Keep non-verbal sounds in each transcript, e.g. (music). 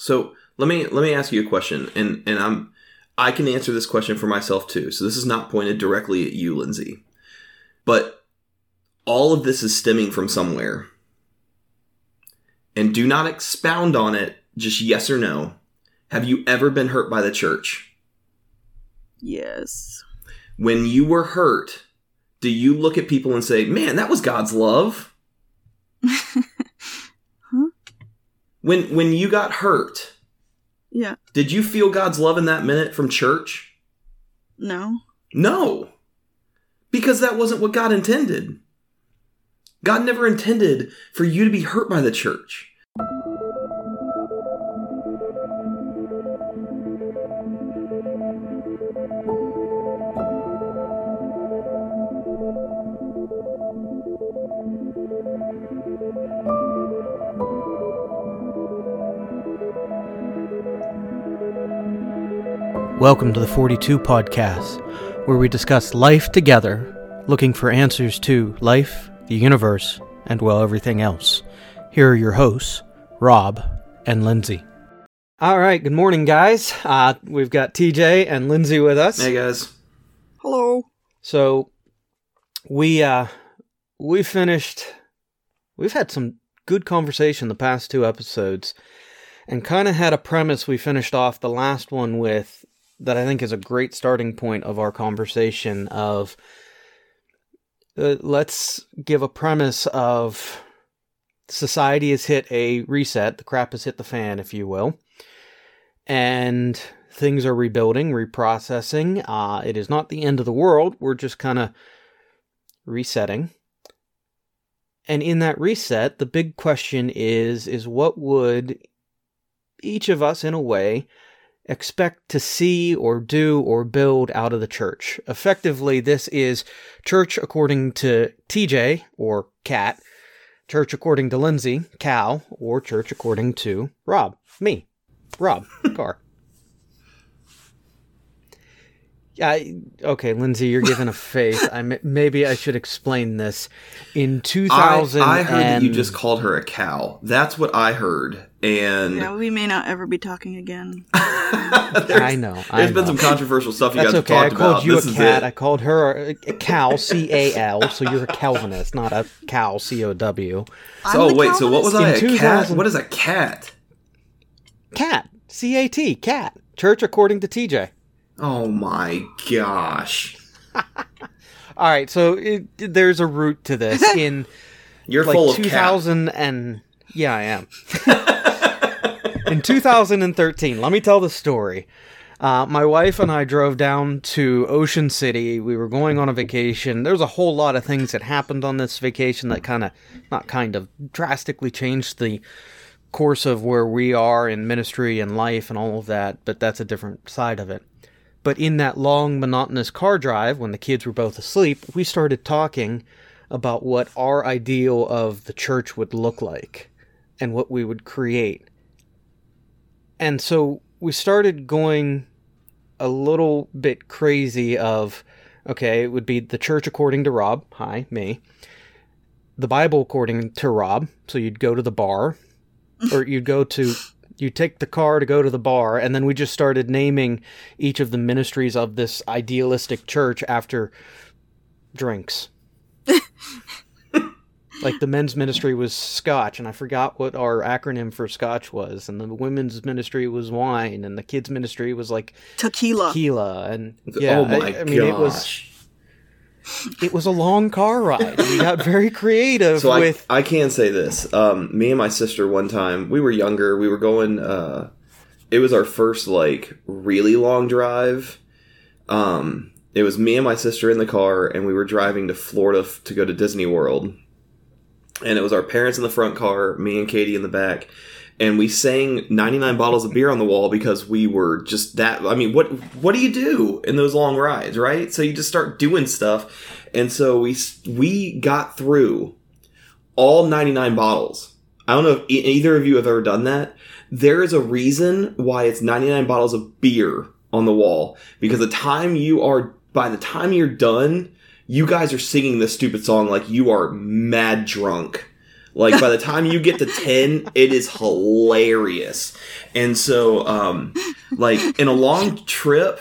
So let me let me ask you a question, and and I'm I can answer this question for myself too. So this is not pointed directly at you, Lindsey, but all of this is stemming from somewhere. And do not expound on it. Just yes or no. Have you ever been hurt by the church? Yes. When you were hurt, do you look at people and say, "Man, that was God's love"? (laughs) When when you got hurt, Yeah. did you feel God's love in that minute from church? No. No. Because that wasn't what God intended. God never intended for you to be hurt by the church. Welcome to the 42 Podcast, where we discuss life together, looking for answers to life, the universe, and well, everything else. Here are your hosts, Rob and Lindsey. All right, good morning, guys. Uh, we've got TJ and Lindsey with us. Hey guys. Hello. So we uh we finished we've had some good conversation the past two episodes and kind of had a premise we finished off the last one with that I think is a great starting point of our conversation of uh, let's give a premise of society has hit a reset, the crap has hit the fan if you will. And things are rebuilding, reprocessing. Uh, it is not the end of the world. We're just kind of resetting. And in that reset, the big question is is what would each of us in a way expect to see or do or build out of the church? Effectively, this is church according to TJ or Cat, church according to Lindsey, Cal, or church according to Rob, me, Rob, (laughs) Car. Yeah, okay, Lindsey, you're giving a face. I maybe I should explain this. In 2000, I heard that you just called her a cow. That's what I heard. And Yeah, we may not ever be talking again. (laughs) I know. I there's been some controversial stuff you That's guys have okay. I called about. you this a cat. I called her a, a cow, C A L. So you're a Calvinist, not a cow, C O W. So, I'm the wait, so what was Calvinist? I? In A cat? What is a cat? Cat, C A T, cat. Church according to TJ. Oh my gosh. (laughs) All right, so it, there's a root to this (laughs) in You're like full of cat. 2000 and yeah, I am. In 2013, let me tell the story. Uh, my wife and I drove down to Ocean City. We were going on a vacation. There's a whole lot of things that happened on this vacation that kind of, not kind of, drastically changed the course of where we are in ministry and life and all of that, but that's a different side of it. But in that long, monotonous car drive, when the kids were both asleep, we started talking about what our ideal of the church would look like and what we would create. And so we started going a little bit crazy of okay, it would be the church according to Rob, hi, me. The Bible according to Rob, so you'd go to the bar (laughs) or you'd go to you take the car to go to the bar and then we just started naming each of the ministries of this idealistic church after drinks (laughs) like the men's ministry was scotch and i forgot what our acronym for scotch was and the women's ministry was wine and the kids ministry was like Tequila. tequila and yeah oh my I, I mean it was it was a long car ride we got very creative So I, I can say this. Um, me and my sister one time, we were younger. We were going. Uh, it was our first like really long drive. Um, it was me and my sister in the car, and we were driving to Florida f- to go to Disney World. And it was our parents in the front car, me and Katie in the back, and we sang 99 bottles of beer on the wall because we were just that. I mean, what what do you do in those long rides, right? So you just start doing stuff, and so we we got through all 99 bottles. I don't know if either of you have ever done that. There is a reason why it's 99 bottles of beer on the wall because the time you are by the time you're done, you guys are singing this stupid song like you are mad drunk. Like by the (laughs) time you get to 10, it is hilarious. And so um like in a long trip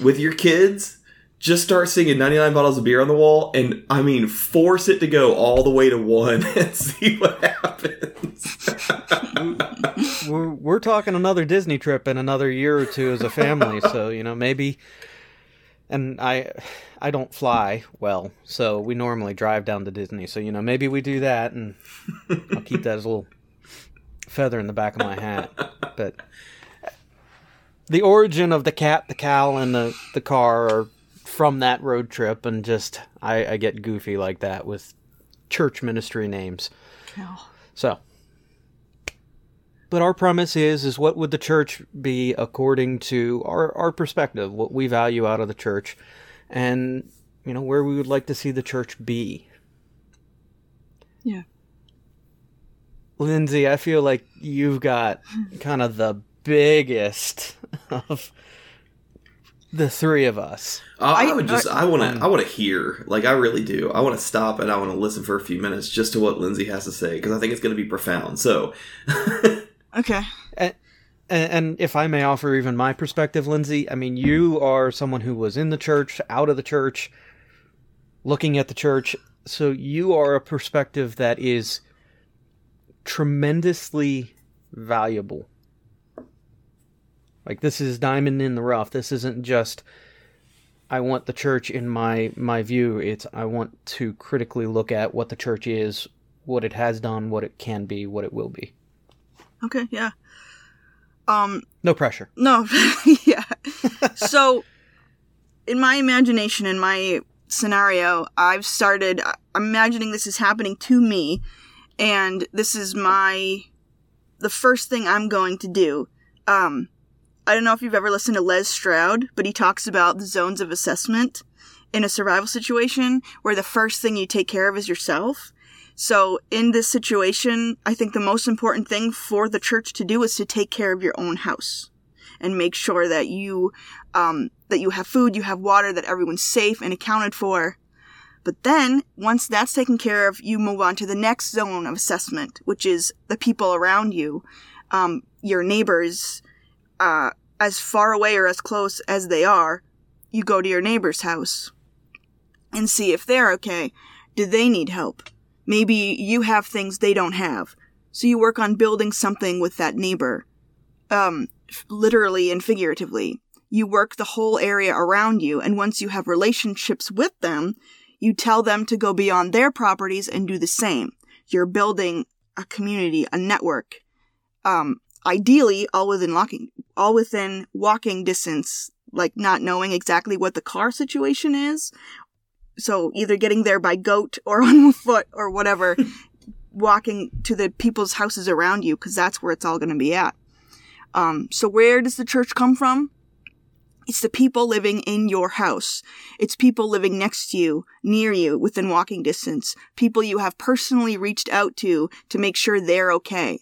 with your kids, just start singing 99 bottles of beer on the wall and I mean force it to go all the way to 1 (laughs) and see what happens. (laughs) we're, we're talking another Disney trip in another year or two as a family, so you know maybe. And I, I don't fly well, so we normally drive down to Disney. So you know maybe we do that, and I'll keep that as a little feather in the back of my hat. But the origin of the cat, the cow, and the the car are from that road trip, and just I, I get goofy like that with church ministry names. Oh. So, but our premise is is what would the church be according to our our perspective, what we value out of the church, and you know where we would like to see the church be. Yeah. Lindsey, I feel like you've got kind of the biggest of the three of us. I, I I- would just I want to I want to hear like I really do. I want to stop and I want to listen for a few minutes just to what Lindsey has to say because I think it's going to be profound. So, (laughs) Okay. And, and if I may offer even my perspective, Lindsey, I mean, you are someone who was in the church, out of the church, looking at the church. So you are a perspective that is tremendously valuable. Like this is diamond in the rough. This isn't just I want the church in my my view. It's I want to critically look at what the church is, what it has done, what it can be, what it will be. Okay. Yeah. Um. No pressure. No. (laughs) yeah. so, in my imagination, in my scenario, I've started. I'm imagining this is happening to me, and this is my the first thing I'm going to do. Um, I don't know if you've ever listened to Les Stroud, but he talks about the zones of assessment in a survival situation where the first thing you take care of is yourself. So in this situation, I think the most important thing for the church to do is to take care of your own house and make sure that you um, that you have food, you have water, that everyone's safe and accounted for. But then, once that's taken care of, you move on to the next zone of assessment, which is the people around you, um, your neighbors, uh, as far away or as close as they are. You go to your neighbor's house and see if they're okay. Do they need help? Maybe you have things they don't have. So you work on building something with that neighbor. Um, literally and figuratively. You work the whole area around you, and once you have relationships with them, you tell them to go beyond their properties and do the same. You're building a community, a network. Um, ideally, all within walking, all within walking distance, like not knowing exactly what the car situation is. So either getting there by goat or (laughs) on foot or whatever, (laughs) walking to the people's houses around you, because that's where it's all going to be at. Um, so where does the church come from? It's the people living in your house. It's people living next to you, near you, within walking distance. People you have personally reached out to to make sure they're okay.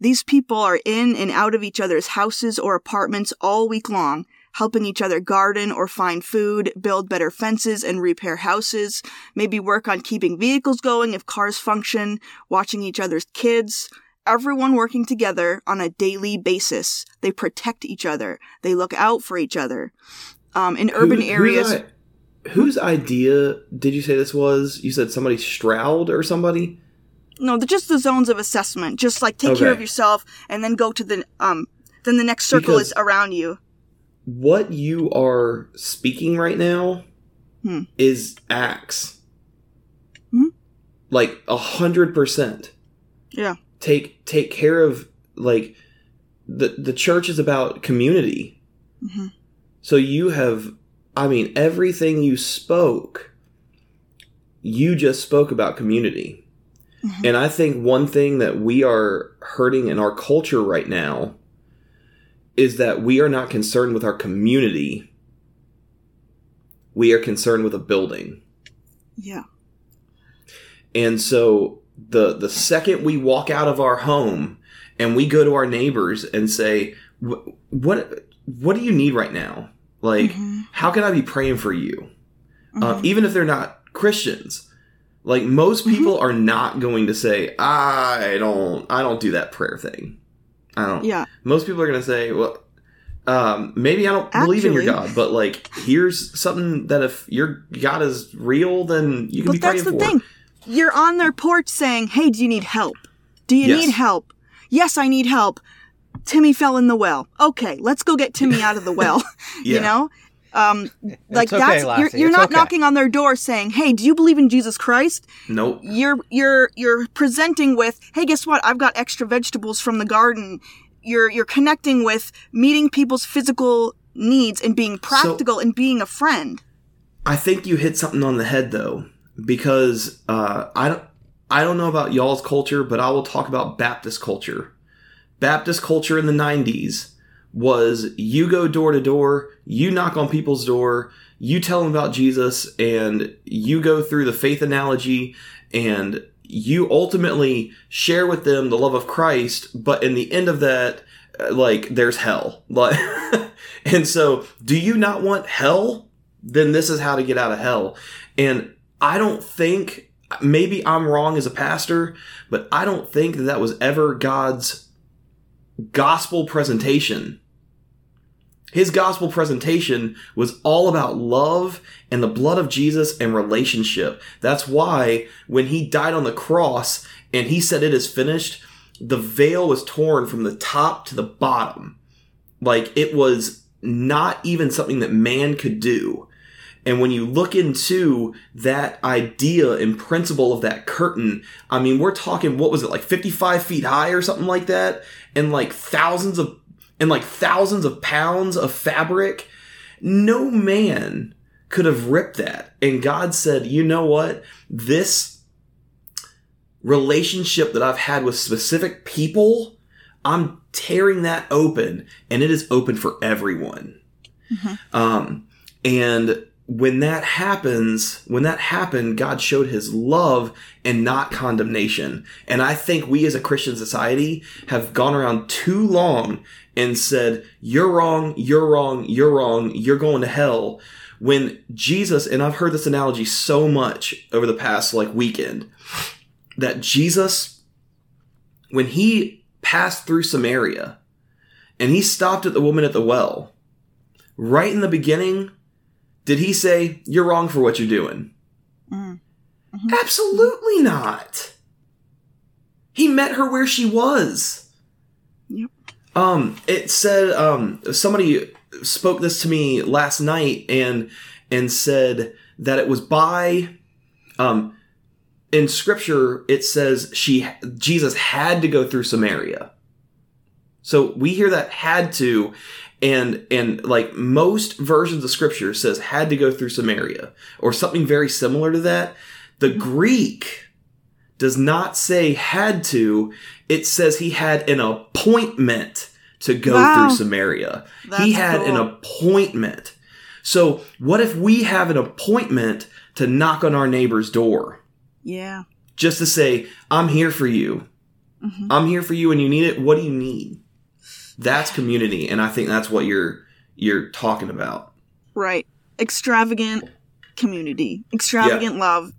These people are in and out of each other's houses or apartments all week long, helping each other garden or find food, build better fences and repair houses, maybe work on keeping vehicles going if cars function, watching each other's kids, everyone working together on a daily basis. They protect each other. They look out for each other. Um, in urban Who- areas, Whose, i- whose idea did you say this was? You said somebody Stroud or somebody? no, just the zones of assessment. Just like take care of yourself, and then go to the um. Then the next circle is around you. What you are speaking right now Hmm. is acts. Hmm? Like a hundred percent. Yeah. Take take care of like the the church is about community. hmm So you have, I mean, everything you spoke, you just spoke about community. Mhm. And I think one thing that we are hurting in our culture right now is that we are not concerned with our community. We are concerned with a building. Yeah. And so the the second we walk out of our home and we go to our neighbors and say, "What what do you need right now? Like, Mhm. how can I be praying for you?" Um, Mhm. even if they're not Christians, Like most people are not going to say, "I don't, I don't do that prayer thing." I don't. Yeah. Most people are going to say, "Well, um, maybe I don't believe in your God, but like, here's something that if your God is real, then you can be But that's the for." thing. You're on their porch saying, "Hey, do you need help? Do you Yes. need help? Yes, I need help. Timmy fell in the well. Okay, let's go get Timmy out of the well." (laughs) Yeah. You know, um, like okay, that's Lassie, you're, you're not okay. knocking on their door saying, "Hey, do you believe in Jesus Christ?" Nope. You're you're you're presenting with, "Hey, guess what? I've got extra vegetables from the garden." You're you're connecting with meeting people's physical needs and being practical and being a friend. I think you hit something on the head though, because uh, I don't I don't know about y'all's culture, but I will talk about Baptist culture. Baptist culture in the '90s was you go door to door, you knock on people's door, you tell them about Jesus, and you go through the faith analogy, and you ultimately share with them the love of Christ. But in the end of that, uh, like there's hell. (laughs) Like, and so, do you not want hell? then this is how to get out of hell. And I don't think, maybe I'm wrong as a pastor, but I don't think that that was ever God's gospel presentation. His gospel presentation was all about love and the blood of Jesus and relationship. That's why when he died on the cross and he said it is finished, the veil was torn from the top to the bottom. Like it was not even something that man could do. And when you look into that idea and principle of that curtain, I mean, we're talking, what was it, like 55 feet high or something like that? And like thousands of, and like thousands of pounds of fabric. No man could have ripped that. And God said, you know what? This relationship that I've had with specific people, I'm tearing that open and it is open for everyone. Um, and when that happens, when that happened, God showed his love and not condemnation. And I think we as a Christian society have gone around too long and said, you're wrong, you're wrong, you're wrong, you're going to hell. When Jesus, and I've heard this analogy so much over the past like weekend, that Jesus, when he passed through Samaria and he stopped at the woman at the well, right in the beginning, did he say, You're wrong for what you're doing? Mm. Absolutely not. He met her where she was. Um, it said, um, somebody spoke this to me last night and, and said that it was by, um, in scripture, it says she, Jesus had to go through Samaria. So we hear that had to, and and like most versions of scripture says had to go through Samaria or something very similar to that. The Greek does not say had to; it says he had an appointment to go Wow. through Samaria. he That's had an appointment. So what if we have an appointment to knock on our neighbor's door? Yeah. just to say, I'm here for you. Mhm. I'm here for you and you need it. What do you need? That's community. And I think that's what you're, you're talking about. Right. Extravagant community, extravagant love,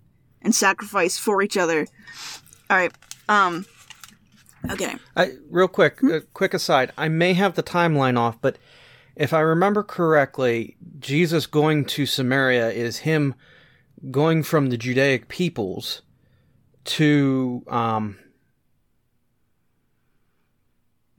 and sacrifice for each other. All right. Um. Okay. I, real quick, uh, quick aside. I may have the timeline off, but if I remember correctly, Jesus going to Samaria is him going from the Judaic peoples to um.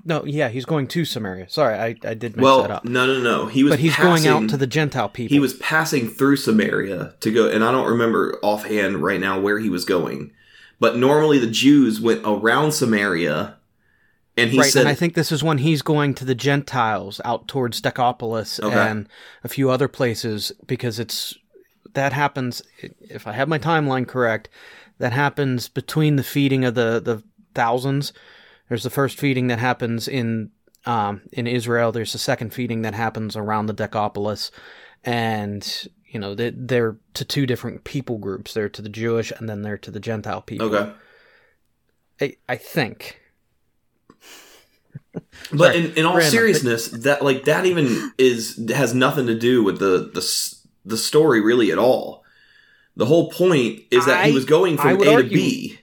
No, yeah, he's going to Samaria. Sorry, I, I did mix that Well, up. no, no, no. He was, But he's passing, going out to the Gentile people. he was passing through Samaria to go, and I don't remember offhand right now where he was going, but normally the Jews went around Samaria and he right, said, and I think this is when he's going to the Gentiles out towards Decapolis Okay. and a few other places because it's that happens. If I have my timeline correct, that happens between the feeding of the the thousands. There's the first feeding that happens in um, in Israel. There's the second feeding that happens around the Decapolis, and you know they, they're to two different people groups. They're to the Jewish and then they're to the Gentile people. okay. I, I think. (laughs) But in, in all random. seriousness, that like that even is has nothing to do with the the the story really at all. The whole point is that I- he was going from A argue- to B.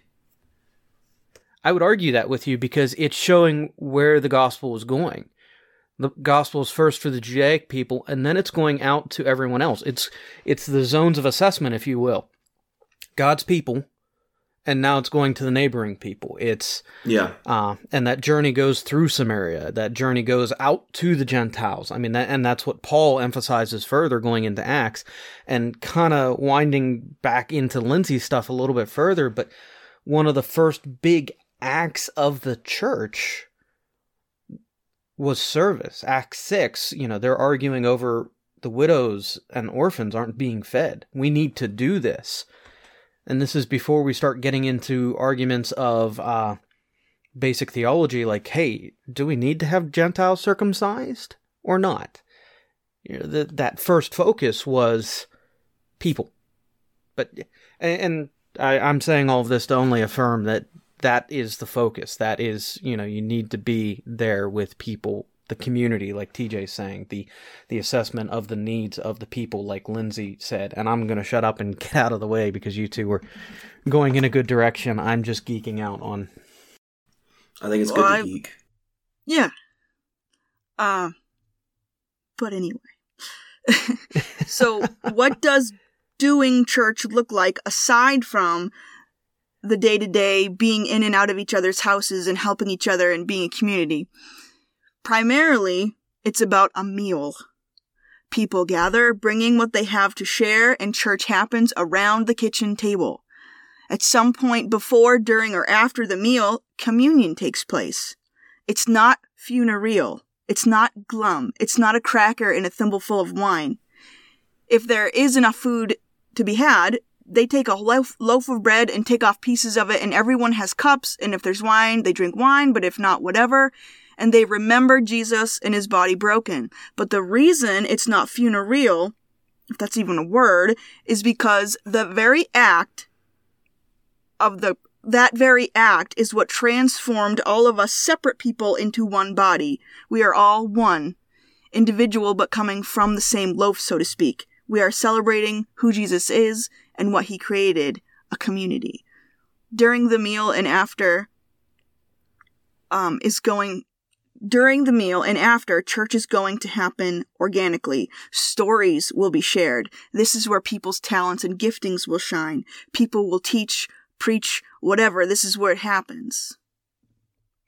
I would argue that with you because it's showing where the gospel is going. The gospel is first for the Judaic people, and then it's going out to everyone else. It's it's the zones of assessment, if you will. God's people, and now it's going to the neighboring people. It's Yeah. uh, and that journey goes through Samaria. That journey goes out to the Gentiles. I mean, that, and that's what Paul emphasizes further going into Acts, and kind of winding back into Lindsey's stuff a little bit further. But one of the first big acts of the church was service. Act six, you know, they're arguing over the widows and orphans aren't being fed. We need to do this. And this is before we start getting into arguments of uh, basic theology, like, hey, do we need to have Gentiles circumcised or not? You know, th- that first focus was people. But, and, and I, I'm saying all of this to only affirm that that is the focus. That is, you know, you need to be there with people, the community, like TJ's saying, the the assessment of the needs of the people, like Lindsey said. And I'm gonna shut up and (laughs) get out of the way because you two were going in a good direction. I'm just geeking out on I think it's Well, good I- to geek. Yeah. Uh, but anyway. (laughs) so, (laughs) what does doing church look like aside from the day to day being in and out of each other's houses and helping each other and being a community? Primarily, it's about a meal. People gather, bringing what they have to share, and church happens around the kitchen table. At some point before, during, or after the meal, communion takes place. It's not funereal. It's not glum. It's not a cracker and a thimbleful of wine. If there is enough food to be had, they take a loaf, loaf of bread and take off pieces of it, and everyone has cups, and if there's wine, they drink wine, but if not, whatever. And they remember Jesus and his body broken. But the reason it's not funereal, if that's even a word, is because the very act of the that very act is what transformed all of us separate people into one body. We are all one, individual but coming from the same loaf, so to speak. We are celebrating who Jesus is and what he created, a community. During the meal and after, um, is going, during the meal and after, church is going to happen organically. Stories will be shared. This is where people's talents and giftings will shine. People will teach, preach, whatever. This is where it happens.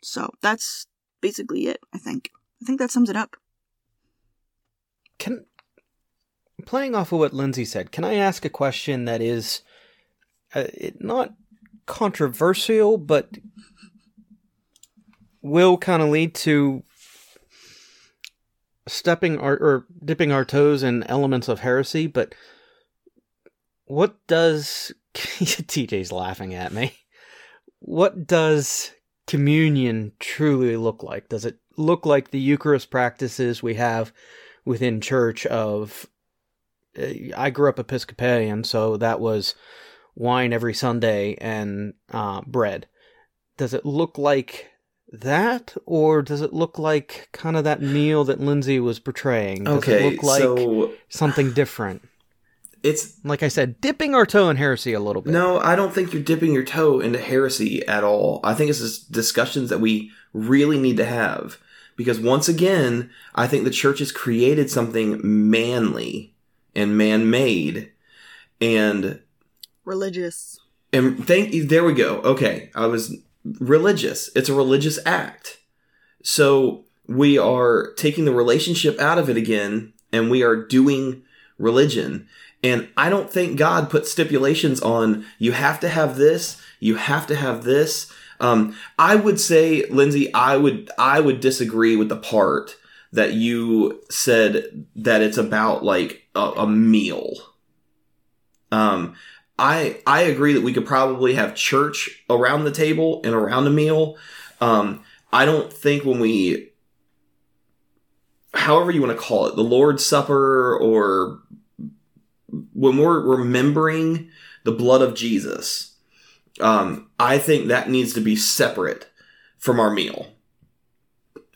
So that's basically it, I think. I think that sums it up. Can playing off of what Lindsey said, can I ask a question that is uh, not controversial, but will kind of lead to stepping or, dipping our toes in elements of heresy? But what does (laughs) TJ's laughing at me? What does communion truly look like? Does it look like the Eucharist practices we have within church of I grew up Episcopalian, so that was wine every Sunday and uh, bread. Does it look like that, or does it look like kind of that meal that Lindsey was portraying? Does Okay, it look like so something different? (sighs) it's Like I said, dipping our toe in heresy a little bit. no, I don't think you're dipping your toe into heresy at all. I think it's just discussions that we really need to have because once again, I think the church has created something manly and man-made, and Religious. and thank you. There we go. Okay, I was religious. It's a religious act. So we are taking the relationship out of it again, and we are doing religion. And I don't think God put stipulations on you have to have this, you have to have this. Um, I would say, Lindsey, I would I would disagree with the part that you said that it's about like a, a meal. Um, I I agree that we could probably have church around the table and around a meal. Um, I don't think when we, however you want to call it, the Lord's Supper or when we're remembering the blood of Jesus, um, I think that needs to be separate from our meal.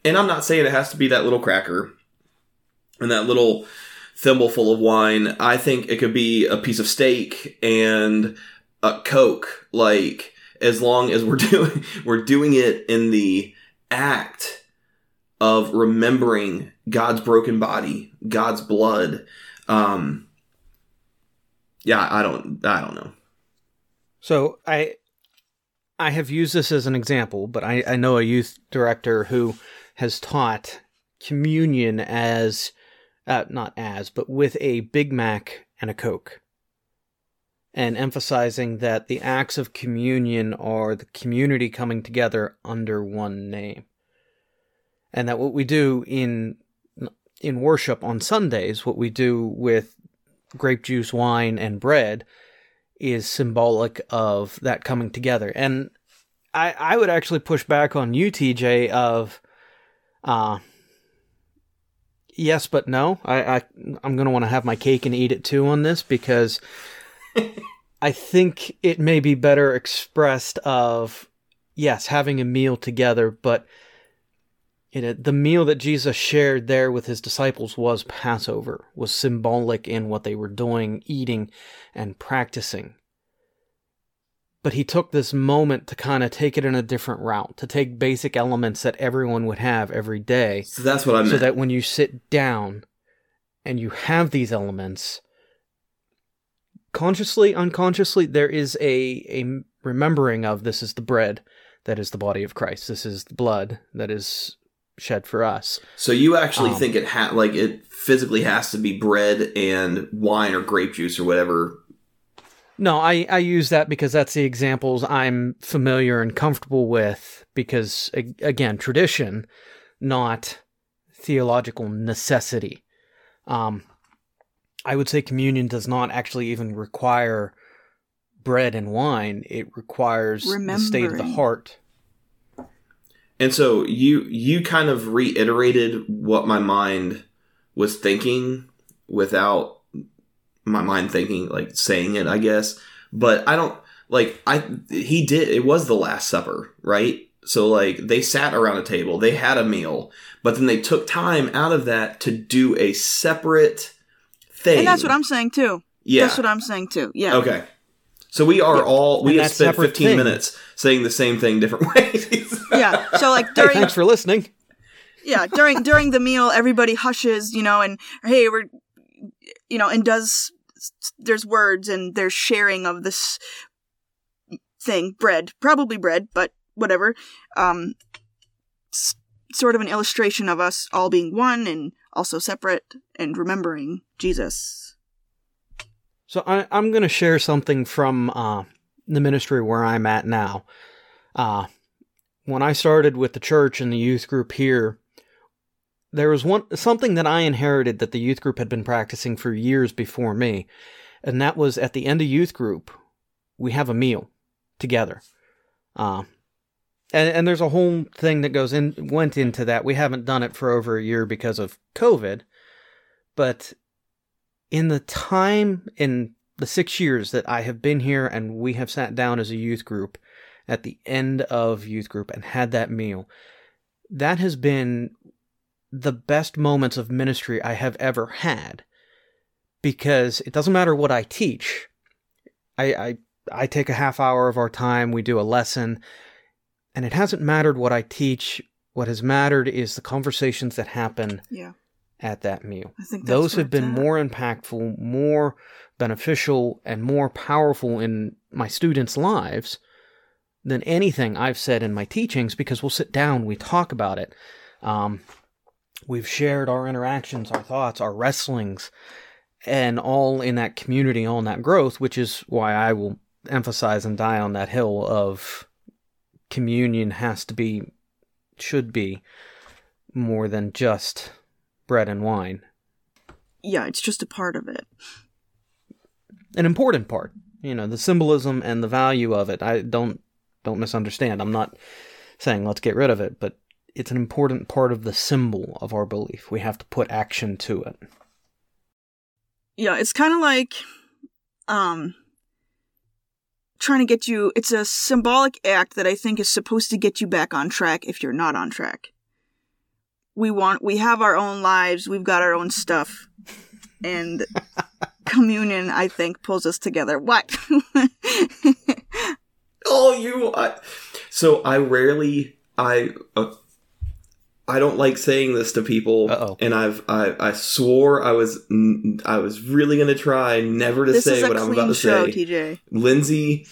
And I'm not saying it has to be that little cracker and that little thimbleful of wine. I think it could be a piece of steak and a Coke. Like as long as we're (laughs) doing we're doing it in the act of remembering God's broken body, God's blood. Um, yeah, I don't, I don't know. So I, I have used this as an example, but I, I know a youth director who has taught communion as, uh, not as, but with a Big Mac and a Coke. And emphasizing that the acts of communion are the community coming together under one name and that what we do in in worship on Sundays, what we do with grape juice, wine, and bread, is symbolic of that coming together. And I I would actually push back on you, TJ, of uh yes but no. I, I I'm gonna want to have my cake and eat it too on this because (laughs) I think it may be better expressed of yes, having a meal together, but it, the meal that Jesus shared there with his disciples was Passover, was symbolic in what they were doing, eating, and practicing. But he took this moment to kind of take it in a different route, to take basic elements that everyone would have every day. So that's what I meant. So that when you sit down and you have these elements, consciously, unconsciously, there is a, a remembering of this is the bread that is the body of Christ. This is the blood that is shed for us. So you actually um, think it ha- like it physically has to be bread and wine or grape juice or whatever. No, I, I use that because that's the examples I'm familiar and comfortable with because again, tradition, not theological necessity. Um, I would say communion does not actually even require bread and wine. It requires the state of the heart and so you you kind of reiterated what my mind was thinking without my mind thinking like saying it, I guess. But I don't like I he did it was the last supper, right? So like they sat around a table, they had a meal, but then they took time out of that to do a separate thing. And that's what I'm saying too. Yeah. That's what I'm saying too. Yeah. Okay. So we are all we have spent 15 thing. minutes saying the same thing different (laughs) ways. yeah. So like during hey, thanks for listening. Yeah, during during the meal everybody hushes, you know, and hey, we're you know, and does there's words and there's sharing of this thing, bread, probably bread, but whatever. Um sort of an illustration of us all being one and also separate and remembering Jesus. So I, am going to share something from uh, the ministry where I'm at now. Uh, when I started with the church and the youth group here, there was one something that I inherited that the youth group had been practicing for years before me, and that was at the end of youth group, we have a meal together. Uh, and, and there's a whole thing that goes in went into that. We haven't done it for over a year because of COVID, but in the time in the six years that I have been here and we have sat down as a youth group at the end of youth group and had that meal, that has been the best moments of ministry I have ever had. Because it doesn't matter what I teach. I, I I take a half hour of our time, we do a lesson, and it hasn't mattered what I teach. What has mattered is the conversations that happen yeah at that meal. Those have been more impactful, more beneficial, and more powerful in my students' lives than anything I've said in my teachings because we'll sit down, we talk about it. Um, we've shared our interactions, our thoughts, our wrestlings, and all in that community, all in that growth, which is why I will emphasize and die on that hill of communion has to be, should be more than just bread and wine. Yeah, it's just a part of it. An important part. You know, the symbolism and the value of it. I don't don't misunderstand. I'm not saying let's get rid of it, but it's an important part of the symbol of our belief. We have to put action to it. Yeah, it's kind of like um trying to get you it's a symbolic act that I think is supposed to get you back on track if you're not on track we want we have our own lives we've got our own stuff and (laughs) communion, I think, pulls us together. What? (laughs) Oh, you. I, so I rarely. I. Uh, I don't like saying this to people, Uh-oh. and I've I, I swore I was n- I was really gonna try never to this say what I'm about to show, say. TJ. Lindsey,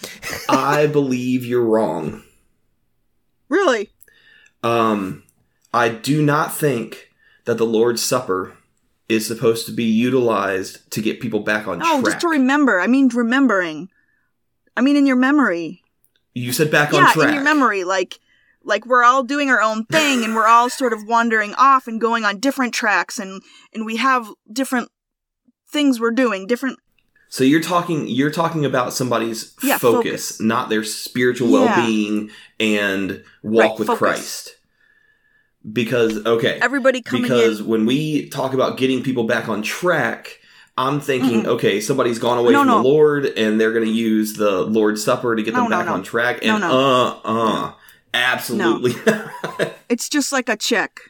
I (laughs) believe you're wrong. Really? Um, I do not think that the Lord's Supper is supposed to be utilized to get people back on No, track. just to remember. I mean, remembering. I mean, in your memory. you said back on yeah, track. in your memory, like like we're all doing our own thing and we're all sort of wandering off and going on different tracks and and we have different things we're doing, different So you're talking you're talking about somebody's Yeah, focus, focus. not their spiritual Yeah. well-being and walk Right, with focus. Christ. Because okay, everybody because in. when we talk about getting people back on track, I'm thinking, okay, somebody's gone away No, from no. the Lord and they're going to use the Lord's Supper to get No, them back on track and no. uh uh absolutely (laughs) It's just like a check.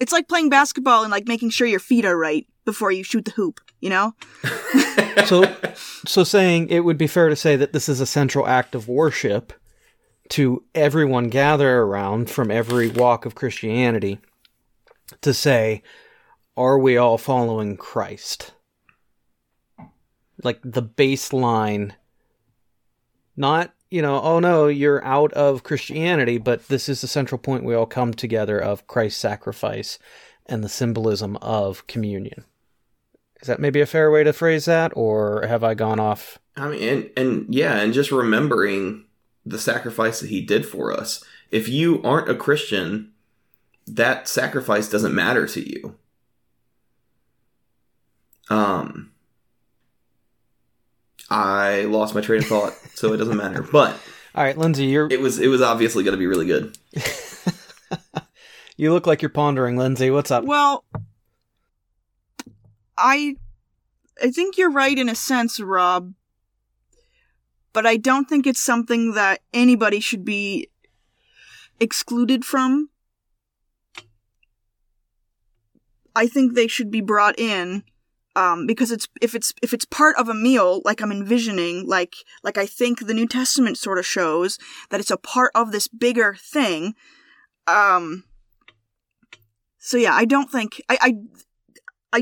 It's like playing basketball and like making sure your feet are right before you shoot the hoop, you know? (laughs) So, so saying it would be fair to say that this is a central act of worship to everyone gather around from every walk of Christianity to say, are we all following Christ? Like the baseline, not, you know, oh no, you're out of Christianity, but this is the central point we all come together of Christ's sacrifice and the symbolism of communion. Is that maybe a fair way to phrase that, or have I gone off? I mean, and, and yeah, and just remembering the sacrifice that he did for us. If you aren't a Christian, that sacrifice doesn't matter to you. Um, I lost my train of thought, so it doesn't matter. But (laughs) All right, Lindsey, you're it was it was obviously going to be really good. (laughs) you look like you're pondering, Lindsey. What's up? Well, I I think you're right in a sense, Rob. But I don't think it's something that anybody should be excluded from. I think they should be brought in um, because it's if it's if it's part of a meal, like I'm envisioning, like like I think the New Testament sort of shows that it's a part of this bigger thing. Um, so yeah, I don't think I, I I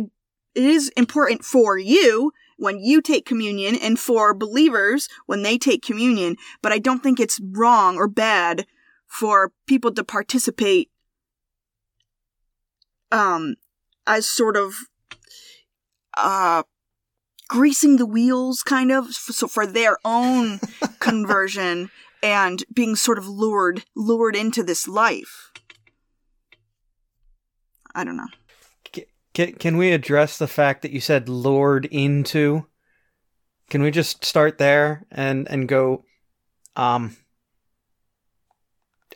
it is important for you when you take communion and for believers when they take communion, but I don't think it's wrong or bad for people to participate um as sort of uh greasing the wheels kind of f- so for their own (laughs) conversion and being sort of lured lured into this life. I don't know. Can, can we address the fact that you said lured into? Can we just start there and and go? Um,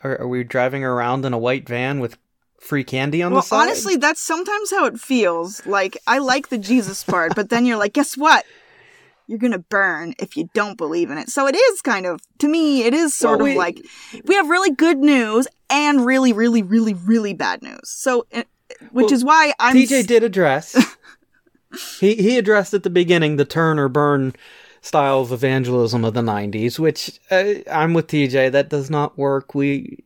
are, are we driving around in a white van with free candy on well, the side? honestly, that's sometimes how it feels. Like I like the Jesus part, but then you're like, guess what? You're gonna burn if you don't believe in it. So it is kind of, to me, it is sort Well, of like we have really good news and really, really, really, really bad news. So, uh, which Well, is why I'm TJ did address. (laughs) he he addressed at the beginning the turn or burn style of evangelism of the '90s, which uh, I'm with TJ. That does not work. We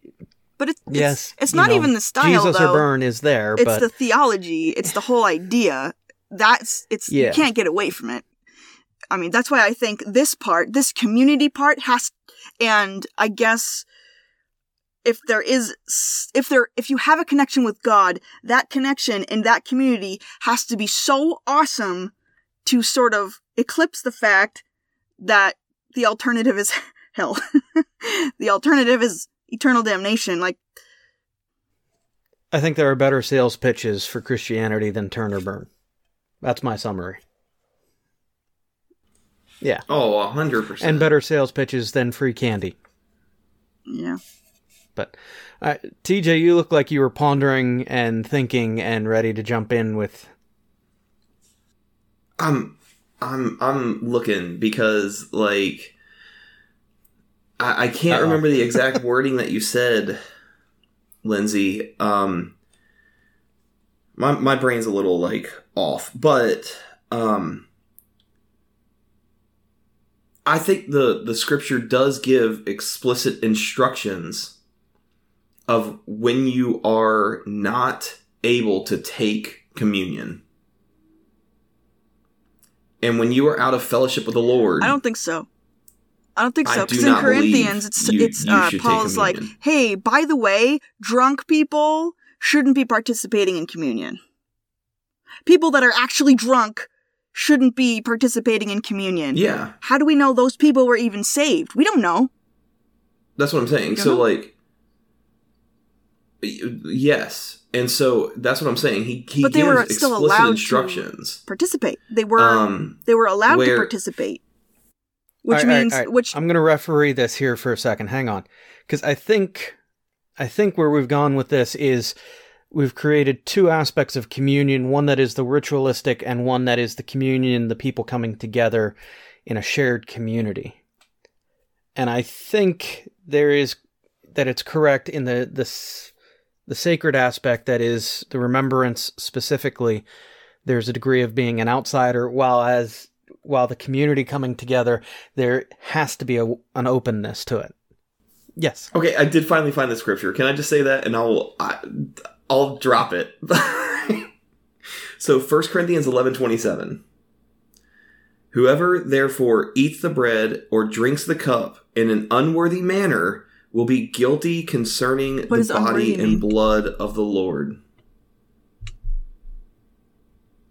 but it's, it's yes, it's not know, even the style Jesus though. or burn is there, it's but the theology. It's the whole idea. That's it's Yeah. you can't get away from it. I mean, that's why I think this part, this community part has and I guess if there is if there if you have a connection with God, that connection in that community has to be so awesome to sort of eclipse the fact that the alternative is (laughs) hell. (laughs) the alternative is eternal damnation. Like I think there are better sales pitches for Christianity than turn or burn. That's my summary. Yeah, Oh, a hundred percent. and better sales pitches than free candy. yeah. But uh, TJ, you look like you were pondering and thinking and ready to jump in with. I'm I'm I'm looking because like I, I can't Uh-oh. remember the exact (laughs) wording that you said, Lindsey. Um my my brain's a little like off, but um, I think the the scripture does give explicit instructions of when you are not able to take communion. And when you are out of fellowship with the Lord, I don't think so. I don't think so. Because in Corinthians, it's you- it's you uh, Paul's like, hey, by the way, drunk people shouldn't be participating in communion. People that are actually drunk shouldn't be participating in communion. yeah, How do we know those people were even saved? We don't know. that's what I'm saying. So know? like, yes, and so that's what I'm saying. He he But they gives were still allowed to- Participate. They were Um, they were allowed to participate. Which right, right, means all right. which I'm going to referee this here for a second. Hang on, because I think, I think where we've gone with this is we've created two aspects of communion: one that is the ritualistic, and one that is the communion, the people coming together in a shared community. And I think there is that it's correct in the the s- the sacred aspect that is the remembrance specifically. There's a degree of being an outsider, while as while the community coming together, there has to be a, an openness to it. Yes. Okay, I did finally find the scripture. Can I just say that, and I'll I, I'll drop it. (laughs) so, 1 Corinthians eleven twenty seven. Whoever therefore eats the bread or drinks the cup in an unworthy manner will be guilty concerning What the body and mean? blood of the Lord.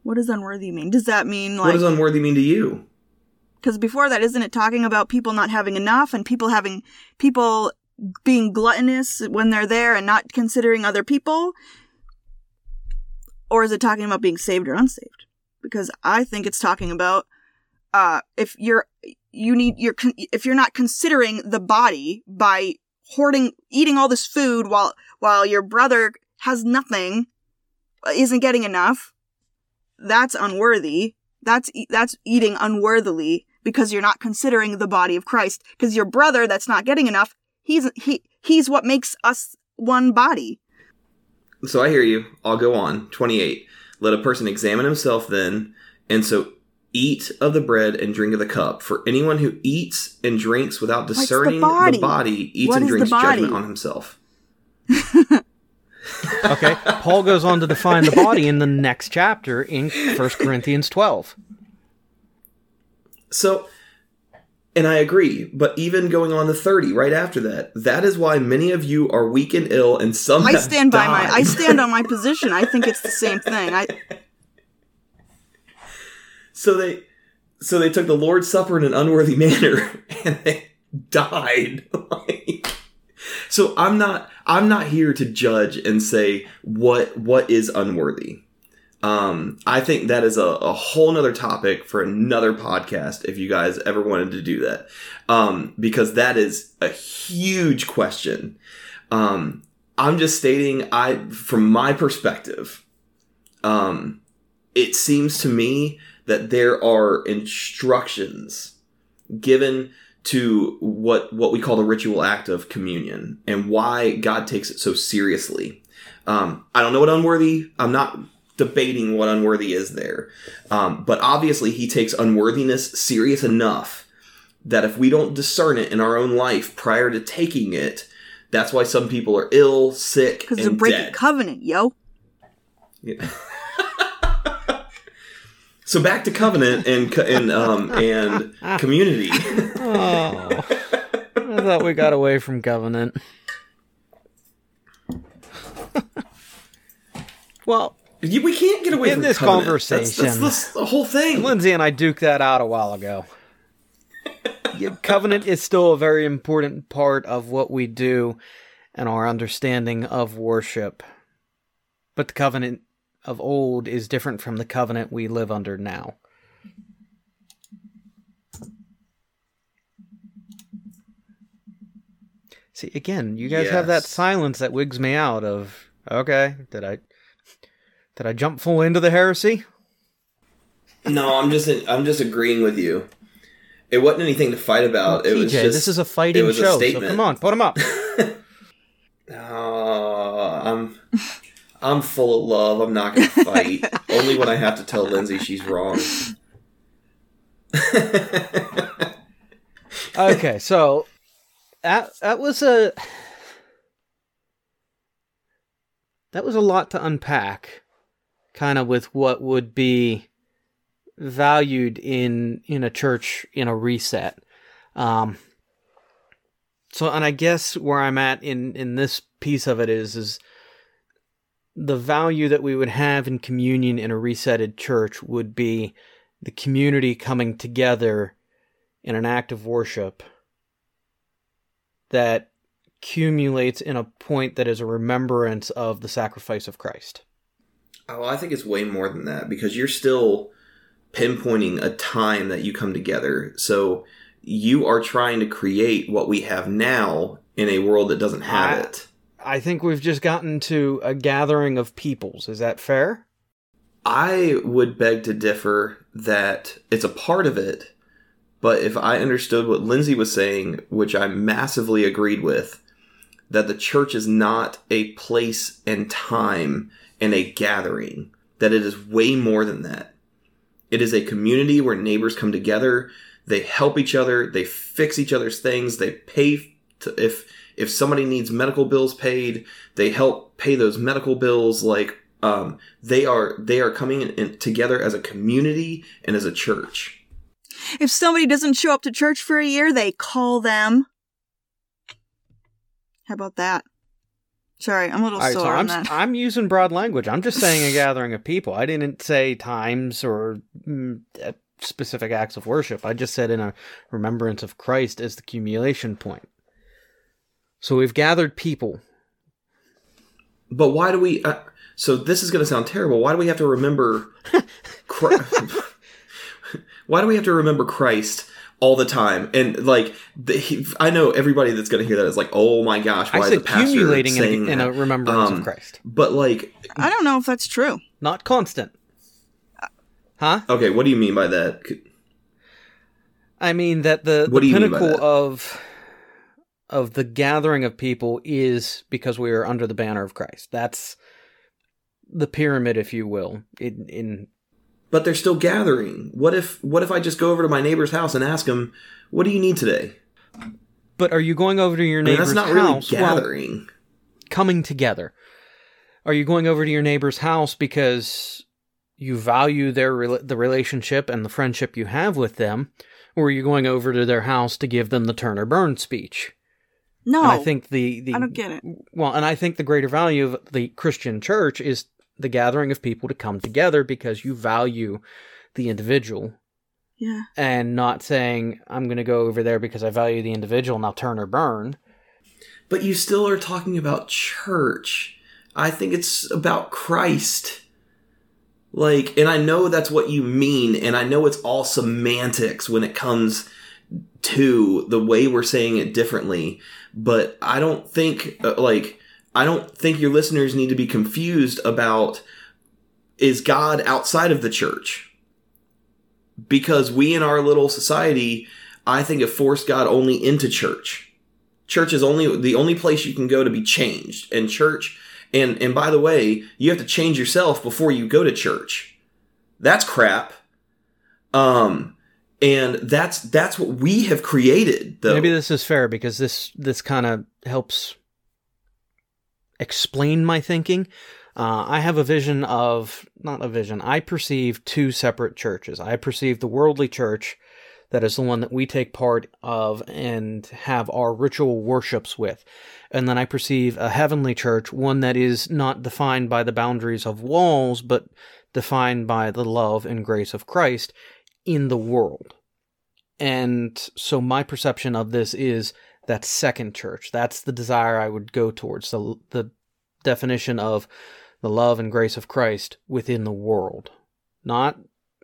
What does unworthy mean? Does that mean like. what does unworthy mean to you? because before that isn't it talking about people not having enough and people having people being gluttonous when they're there and not considering other people or is it talking about being saved or unsaved because i think it's talking about uh if you're you need you're con- if you're not considering the body by hoarding eating all this food while while your brother has nothing isn't getting enough that's unworthy that's e- that's eating unworthily because you're not considering the body of Christ because your brother that's not getting enough he's he he's what makes us one body So I hear you. I'll go on. 28. Let a person examine himself then, and so eat of the bread and drink of the cup. For anyone who eats and drinks without the discerning body? the body eats What and drinks judgment on himself. (laughs) (laughs) Okay. Paul goes on to define the body in the next chapter in 1 Corinthians 12. So, and I agree, but even going on to 30 right after that, that is why many of you are weak and ill, and some I have stand by my. I stand on my (laughs) position I think it's the same thing I So they, so they took the Lord's Supper in an unworthy (laughs) manner, and they died. Like, so I'm not, I'm not here to judge and say what what is unworthy. Um, I think that is a, a whole nother topic for another podcast if you guys ever wanted to do that. Um, because that is a huge question. Um, I'm just stating I from my perspective, um, it seems to me that there are instructions given to what what we call the ritual act of communion and why God takes it so seriously. Um, I don't know what unworthy. I'm not debating what unworthy is there, um, but obviously He takes unworthiness serious enough that if we don't discern it in our own life prior to taking it, that's why some people are ill, sick, because they're breaking dead. covenant yo Yeah. (laughs) so back to covenant and and um and community. (laughs) Oh. I thought we got away from covenant. well, we can't get away In from this covenant. conversation. That's, that's, the whole thing. Lindsey and I duked that out a while ago. (laughs) Covenant is still a very important part of what we do and our understanding of worship. But the covenant of old is different from the covenant we live under now. See, again, you guys have that silence that wigs me out of, okay, did I did I jump full into the heresy? No, I'm just I'm just agreeing with you. It wasn't anything to fight about. it TJ, was just this is a fighting was a show, so come on, put him up. Uh, (laughs) I'm I'm full of love. I'm not going (laughs) to fight. Only when I have to tell Lindsey she's wrong. (laughs) okay, so that that was a that was a lot to unpack, kind of with what would be valued in in a church in a reset. Um, so, and I guess where I'm at in in this piece of it is is the value that we would have in communion in a resetted church would be the community coming together in an act of worship that accumulates in a point that is a remembrance of the sacrifice of Christ. Oh, I think it's way more than that because you're still pinpointing a time that you come together. So you are trying to create what we have now in a world that doesn't have I, it. I think we've just gotten to a gathering of peoples. Is that fair? I would beg to differ that it's a part of it, but if I understood what Lindsey was saying, which I massively agreed with, that the church is not a place and time and a gathering, that it is way more than that. It is a community where neighbors come together, they help each other, they fix each other's things, they pay to, if if somebody needs medical bills paid, they help pay those medical bills like um, they are they are coming in, in, together as a community and as a church. If somebody doesn't show up to church for a year, they call them. How about that? Sorry, I'm a little All right, sore so on I'm, that. (laughs) I'm using broad language. I'm just saying a (laughs) gathering of people. I didn't say times or mm, uh, specific acts of worship. I just said in a remembrance of Christ as the accumulation point. So we've gathered people. But why do we? Uh, so this is going to sound terrible. Why do we have to remember? (laughs) Chri- (laughs) why do we have to remember Christ all the time? And like, the, he, I know everybody that's going to hear that is like, "Oh my gosh, why I is said the pastor accumulating in saying a, in a remembrance Um, of Christ, But like, I don't know if that's true. not constant. Huh? okay, what do you mean by that? I mean that the, What the do you mean by pinnacle that? of of the gathering of people is because we are under the banner of Christ. That's the pyramid, if you will. In, in But they're still gathering. What if? What if I just go over to my neighbor's house and ask him, "What do you need today?" but are you going over to your I mean, neighbor's that's not really house? Well, gathering. coming together. Are you going over to your neighbor's house because you value their the relationship and the friendship you have with them, or are you going over to their house to give them the Turner Burns speech? No, And I think the, the I don't get it. well, and I think the greater value of the Christian church is the gathering of people to come together because you value the individual Yeah. and not saying I'm going to go over there because I value the individual and I'll turn or burn. But you still are talking about church. I think it's about Christ. Like, and I know that's what you mean, and I know it's all semantics when it comes to the way we're saying it differently, but I don't think, uh, like, I don't think your listeners need to be confused about is God outside of the church? Because we in our little society, I think have forced God only into church. Church is only the only place you can go to be changed. And church and and by the way you have to change yourself before you go to church. That's crap. Um and that's that's what we have created though Maybe this is fair because this this kind of helps explain my thinking. Uh, I have a vision of not a vision. I perceive two separate churches. I perceive the worldly church, that is the one that we take part of and have our ritual worships with, and then I perceive a heavenly church, one that is not defined by the boundaries of walls, but defined by the love and grace of Christ in the world. And so my perception of this is that second church. That's the desire I would go towards. The the definition of the love and grace of Christ within the world. Not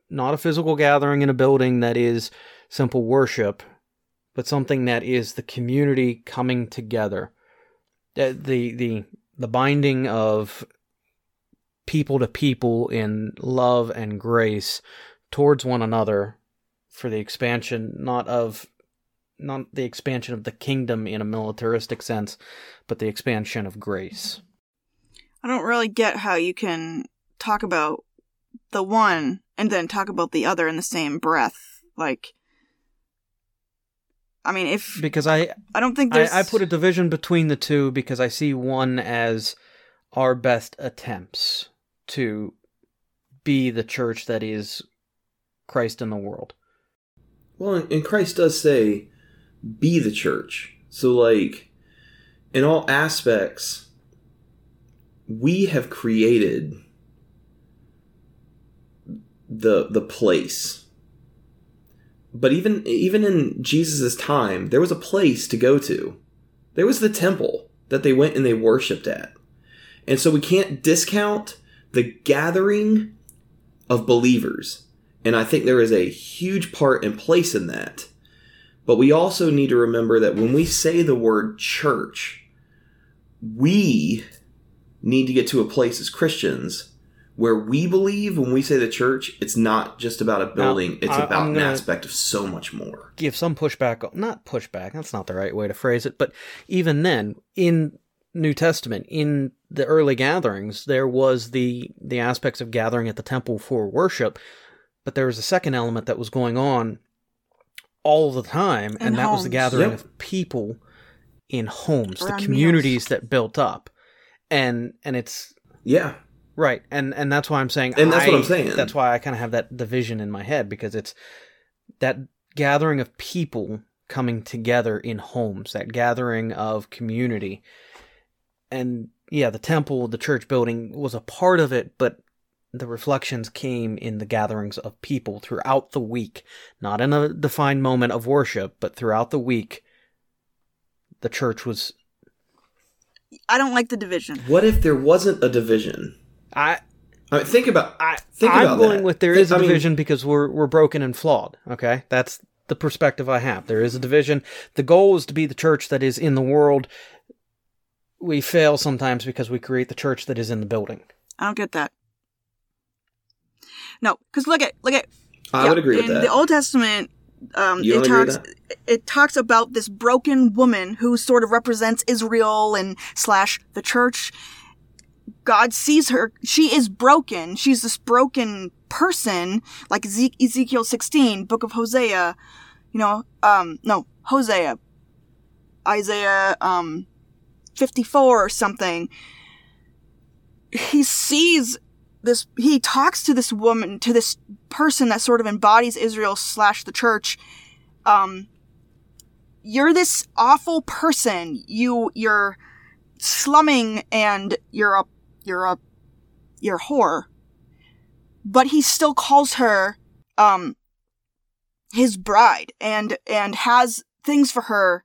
not a physical gathering in a building that is simple worship, but something that is the community coming together. The the the, binding of people to people in love and grace towards one another for the expansion not of not the expansion of the kingdom in a militaristic sense, but the expansion of grace. I don't really get how you can talk about the one and then talk about the other in the same breath. Like, I mean, if Because I I don't think there's I, I put a division between the two because I see one as our best attempts to be the church that is Christ in the world. Well, and- Christ does say, "Be the church." So, like, in all aspects, we have created the the place. But even even in Jesus' time, there was a place to go to. There was the temple that they went and they worshipped at. And so we can't discount the gathering of believers. And I think there is a huge part and place in that. But we also need to remember that when we say the word church, we need to get to a place as Christians where we believe when we say the church, it's not just about a building, it's I- about an aspect of so much more. give some pushback not pushback that's not the right way to phrase it but even then in new testament in the early gatherings there was the the aspects of gathering at the temple for worship but there was a second element that was going on all the time and In that was the gathering Yep. of people in homes the Around communities that built up and and it's Yeah. Right, and and that's why I'm saying, And that's what I'm saying. That's why I kind of have that division in my head because it's that gathering of people coming together in homes, that gathering of community, and yeah, the temple, the church building was a part of it, but the reflections came in the gatherings of people throughout the week, not in a defined moment of worship, but throughout the week. The church was I don't like the division. What if there wasn't a division? I I mean, think about I, Think I'm about going that. with there Thi- is a I mean- division because we're we're broken and flawed. Okay, that's the perspective I have. There is a division. The goal is to be the church that is in the world. We fail sometimes because we create the church that is in the building. I don't get that. No, because look at look at I yeah, would agree with in that. the Old Testament. Um, it don't agree with talks it talks about this broken woman who sort of represents Israel and slash the church. God sees her; she is broken. She's this broken person, like Eze- Ezekiel sixteen, Book of Hosea. You know, um, no Hosea, Isaiah, um, fifty four or something. He sees this he talks to this woman to this person that sort of embodies israel slash the church um you're this awful person. You you're slumming and you're a you're a you're a whore. But he still calls her um his bride and and has things for her.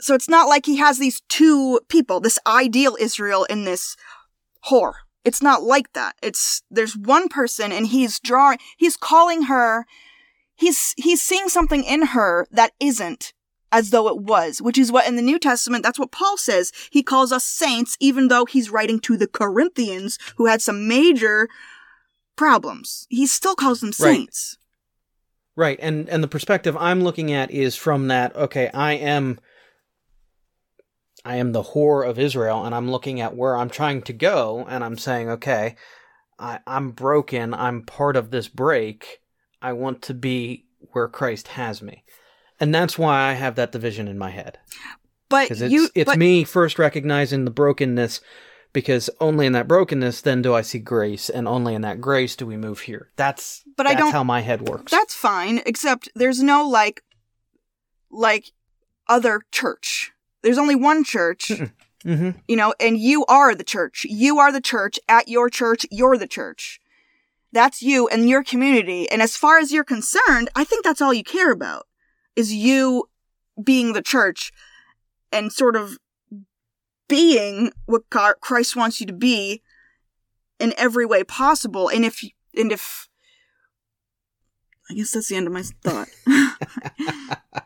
So it's not like he has these two people this ideal israel and this whore it's not like that. It's there's one person and he's drawing he's calling her he's he's seeing something in her that isn't as though it was, which is what in the New Testament that's what Paul says. He calls us saints even though he's writing to the Corinthians who had some major problems. He still calls them saints. Right. saints. Right, and and the perspective I'm looking at is from that. Okay, I am. I am the whore of Israel, and I'm looking at where I'm trying to go, and I'm saying, okay, I, I'm broken. I'm part of this break. I want to be where Christ has me, and that's why I have that division in my head. But it's you it's but, me first recognizing the brokenness, because only in that brokenness then do I see grace, and only in that grace do we move here. That's But I don't- how my head works. That's fine, except there's no like like other church. There's only one church. hmm you know, and you are the church. You are the church. At your church, you're the church. That's you and your community. And as far as you're concerned, I think that's all you care about is you being the church and sort of being what God- Christ wants you to be in every way possible. And if, and if, I guess that's the end of my thought. (laughs) (laughs)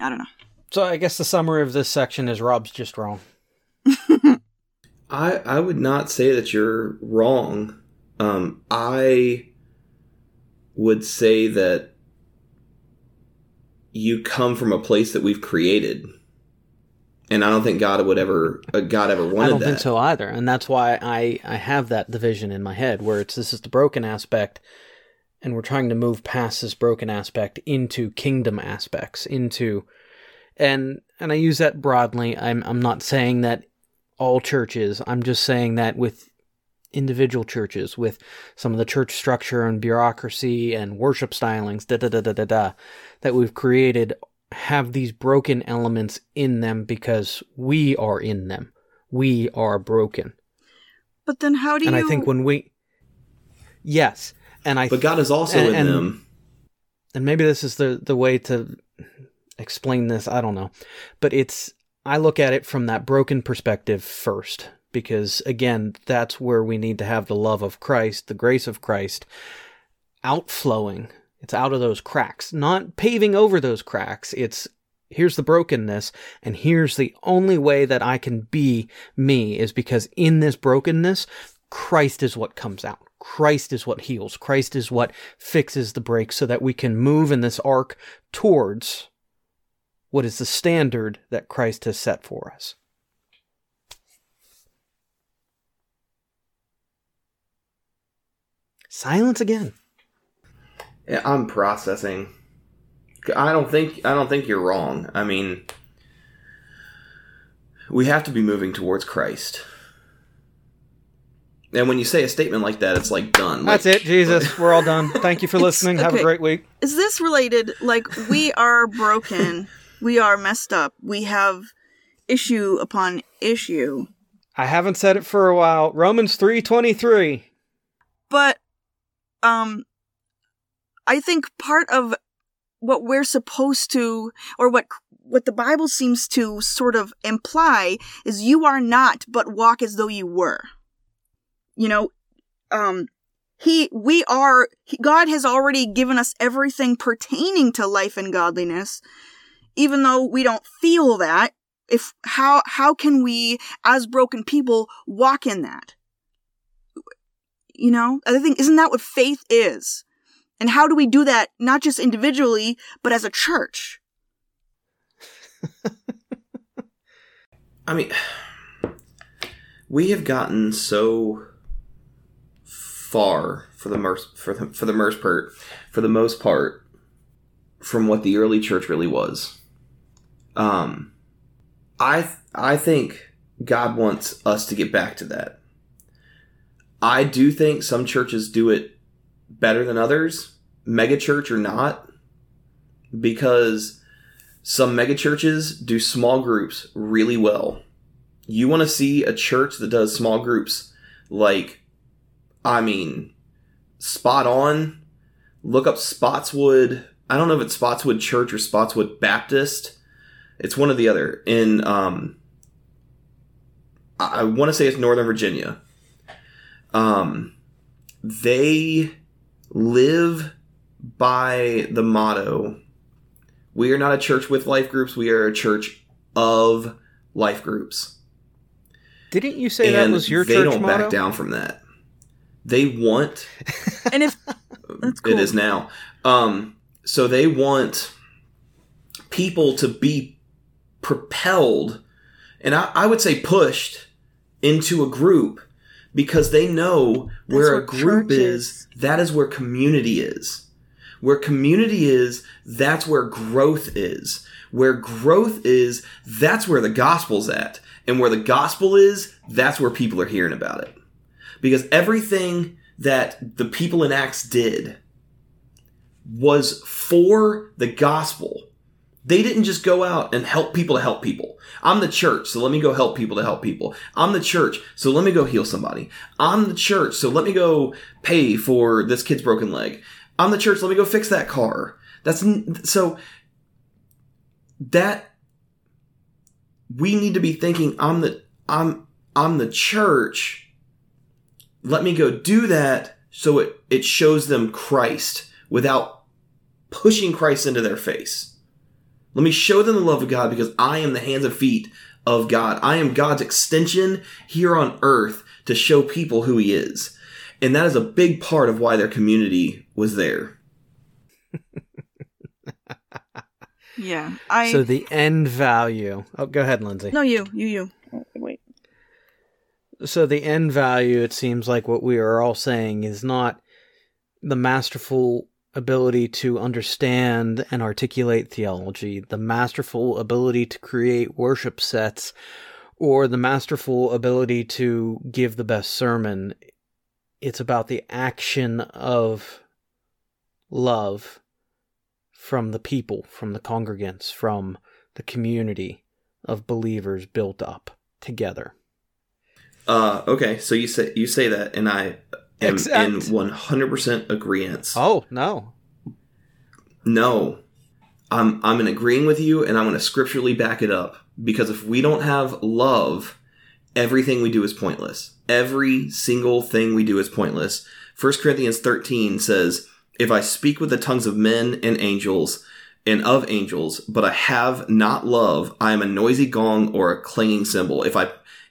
I don't know. So I guess the summary of this section is Rob's just wrong. I I would not say that you're wrong. Um, I would say that you come from a place that we've created, and I don't think God would ever uh, God ever wanted that. I don't that. think so either, and that's why I I have that division in my head where it's this is the broken aspect, and we're trying to move past this broken aspect into kingdom aspects, into, and and I use that broadly. I'm I'm not saying that all churches. I'm just saying that with individual churches, with some of the church structure and bureaucracy and worship stylings, da da da da da da, that we've created have these broken elements in them because we are in them. We are broken. But then how do and you And I think when we Yes. And I but God is also and- in and- them. and maybe this is the the way to explain this, I don't know. But it's I look at it from that broken perspective first because again, that's where we need to have the love of Christ, the grace of Christ outflowing. It's out of those cracks, not paving over those cracks. It's here's the brokenness and here's the only way that I can be me is because in this brokenness, Christ is what comes out. Christ is what heals. Christ is what fixes the break so that we can move in this arc towards what is the standard that Christ has set for us. Silence again. I'm processing. I don't think I don't think you're wrong. I mean, we have to be moving towards Christ. And when you say a statement like that, it's like done. That's Like- it, Jesus. (laughs) We're all done. Thank you for It's- listening. Have a great week. is this related? Like we are broken, we are messed up, we have issue upon issue. I haven't said it for a while. Romans 3:23. But um I think part of what we're supposed to or what what the Bible seems to sort of imply is you are not but walk as though you were. You know, um he we are he, God has already given us everything pertaining to life and godliness. Even though we don't feel that if how how can we as broken people walk in that? You know i think isn't that what faith is? And how do we do that not just individually but as a church? (laughs) I mean, we have gotten so far for the most for the for the most part for the most part from what the early church really was. Um, I I think God wants us to get back to that. I do think some churches do it better than others, mega church or not, because some mega churches do small groups really well. You want to see a church that does small groups like, I mean, spot on. Look up Spotswood. I don't know if it's Spotswood Church or Spotswood Baptist. It's one or the other. In, um, I, I want to say it's Northern Virginia. Um, they live by the motto we are not a church with life groups. We are a church of life groups. Didn't you say that was your they church don't motto? back down from that. They want (laughs) and if cool. it is now. Um, so they want people to be propelled, and I, I would say pushed into a group because they know where a group is. is. That is where community is. Where community is, that's where growth is. Where growth is, that's where the gospel's at. And where the gospel is, that's where people are hearing about it. Because everything that the people in Acts did was for the gospel. They didn't just go out and help people to help people. I'm the church, so let me go help people to help people. I'm the church, so let me go heal somebody. I'm the church, so let me go pay for this kid's broken leg. I'm the church, let me go fix that car. That's so that we need to be thinking I'm the I'm I'm the church. Let me go do that so it, it shows them Christ without pushing Christ into their face. Let me show them the love of God because I am the hands and feet of God. I am God's extension here on earth to show people who He is. And that is a big part of why their community was there. (laughs) Yeah. I So the end value. Oh, go ahead, Lindsey. No, you. You you. So the end value, it seems like what we are all saying is not the masterful ability to understand and articulate theology, the masterful ability to create worship sets, or the masterful ability to give the best sermon. It's about the action of love from the people, from the congregants, from the community of believers built up together. Uh, okay, so you say you say that, and I am Except- in one hundred percent agreement. Oh, no. No, I'm I'm in agreeing with you, and I'm going to scripturally back it up because if we don't have love, everything we do is pointless. Every single thing we do is pointless. 1 Corinthians 13 says, "If I speak with the tongues of men and angels." And of angels, but I have not love. I am a noisy gong or a clanging cymbal. If I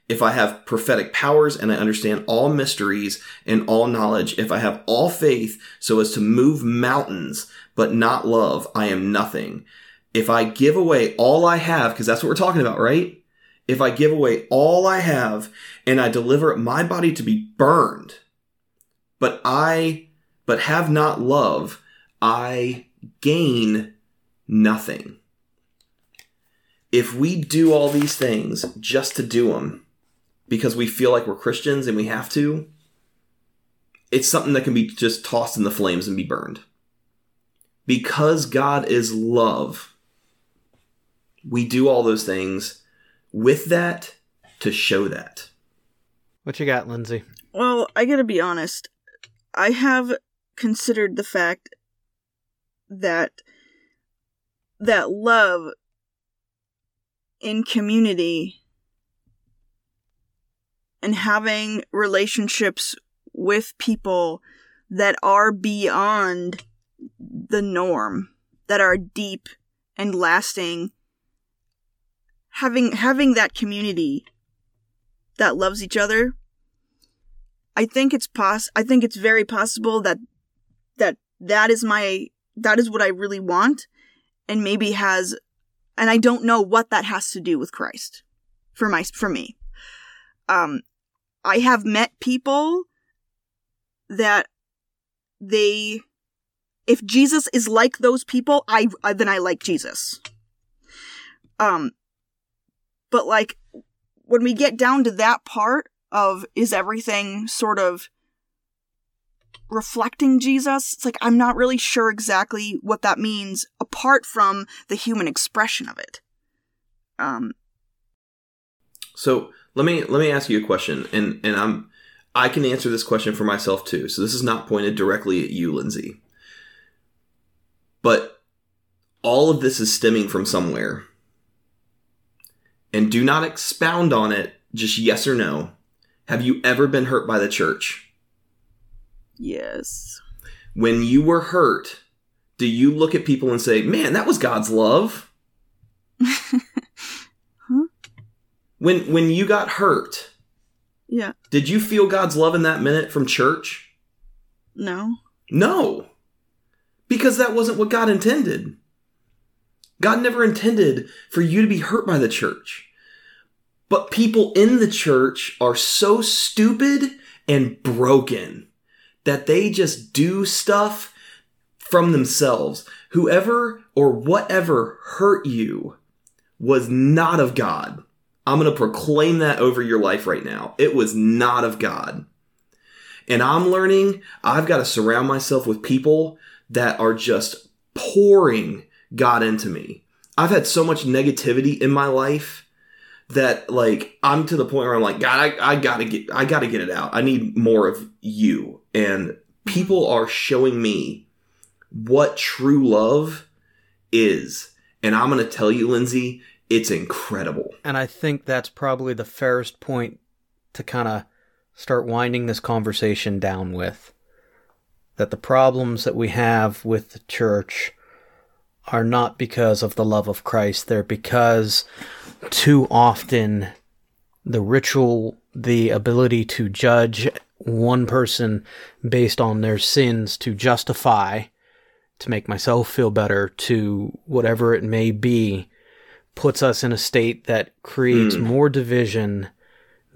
if I have prophetic powers and I understand all mysteries and all knowledge, if I have all faith so as to move mountains, but not love, I am nothing. If I give away all I have, because that's what we're talking about, right? If I give away all I have and I deliver my body to be burned, but I, but have not love, I gain nothing. If we do all these things just to do them, because we feel like we're Christians and we have to, it's something that can be just tossed in the flames and be burned. Because God is love, we do all those things with that to show that. What you got, Lindsey? Well, I gotta be honest. I have considered the fact that that love in community and having relationships with people that are beyond the norm, that are deep and lasting, having having that community that loves each other I think it's poss I think it's very possible that that that is my that is what I really want and maybe has and I don't know what that has to do with Christ for my for me. Um I have met people that they if Jesus is like those people, I, I then I like Jesus. Um but like when we get down to that part of is everything sort of reflecting Jesus? It's like I'm not really sure exactly what that means apart from the human expression of it. Um So let me let me ask you a question, and and I'm I can answer this question for myself too. So this is not pointed directly at you, Lindsey, but all of this is stemming from somewhere. And do not expound on it, just yes or no. Have you ever been hurt by the church? yes. When you were hurt, do you look at people and say, "Man, that was God's love"? (laughs) When when you got hurt, Yeah. did you feel God's love in that minute from church? No. No. Because that wasn't what God intended. God never intended for you to be hurt by the church. But people in the church are so stupid and broken that they just do stuff from themselves. Whoever or whatever hurt you was not of God. I'm going to proclaim that over your life right now. It was not of God. And I'm learning I've got to surround myself with people that are just pouring God into me. I've had so much negativity in my life that like I'm to the point where I'm like, God, I, I gotta get I gotta get it out. I need more of you. And people are showing me what true love is. And I'm gonna tell you, Lindsey, it's incredible. And I think that's probably the fairest point to kind of start winding this conversation down with. That the problems that we have with the church are not because of the love of Christ, they're because too often the ritual, the ability to judge one person based on their sins to justify to make myself feel better, to whatever it may be, puts us in a state that creates Mm. more division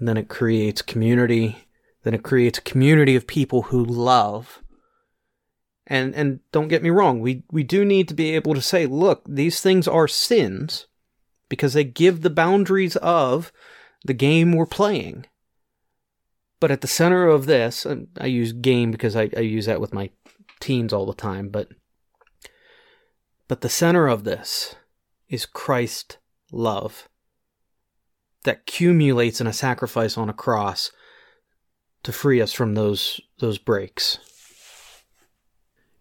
than it creates community, than it creates a community of people who love. And and don't get me wrong, we, we do need to be able to say, look, these things are sins because they give the boundaries of the game we're playing. But at the center of this, and I use game because I, I use that with my teens all the time, but but the center of this is Christ love that cumulates in a sacrifice on a cross to free us from those those breaks.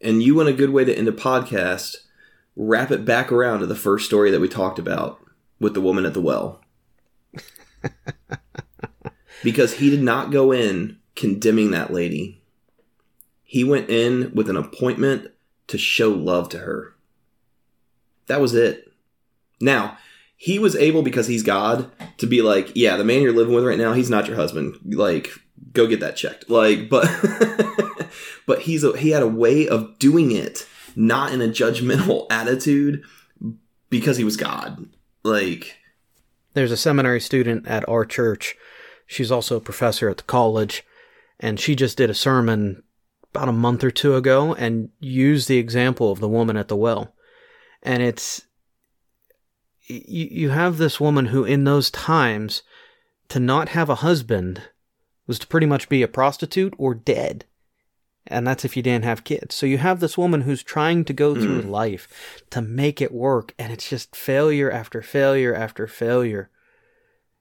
And you want a good way to end a podcast, wrap it back around to the first story that we talked about with the woman at the well. (laughs) because he did not go in condemning that lady. He went in with an appointment to show love to her. That was it. Now, he was able because he's God to be like, yeah, the man you're living with right now, he's not your husband. Like, go get that checked. Like, but (laughs) but he's a, he had a way of doing it, not in a judgmental (laughs) attitude, because he was God. Like, There's a seminary student at our church. She's also a professor at the college, and she just did a sermon about a month or two ago and used the example of the woman at the well. And it's you, you have this woman who in those times to not have a husband was to pretty much be a prostitute or dead. And that's if you didn't have kids. So you have this woman who's trying to go through life to make it work, and it's just failure after failure after failure.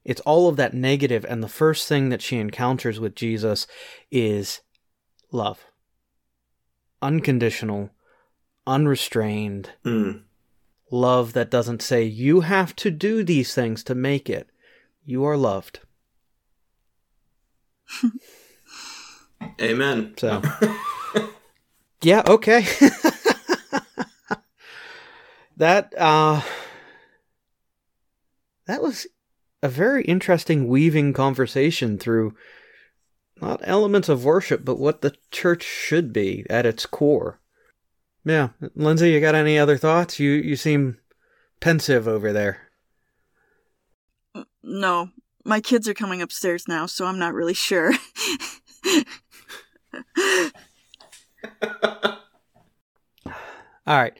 It's all of that negative, and the first thing that she encounters with Jesus is love. Unconditional, unrestrained, mm, love that doesn't say, you have to do these things to make it. You are loved. (laughs) amen. So, (laughs) yeah, okay. (laughs) that uh that was a very interesting weaving conversation through not elements of worship, but what the church should be at its core. Yeah, Lindsey, you got any other thoughts? You you seem pensive over there. Mm, no, my kids are coming upstairs now, so I'm not really sure. (laughs) All right.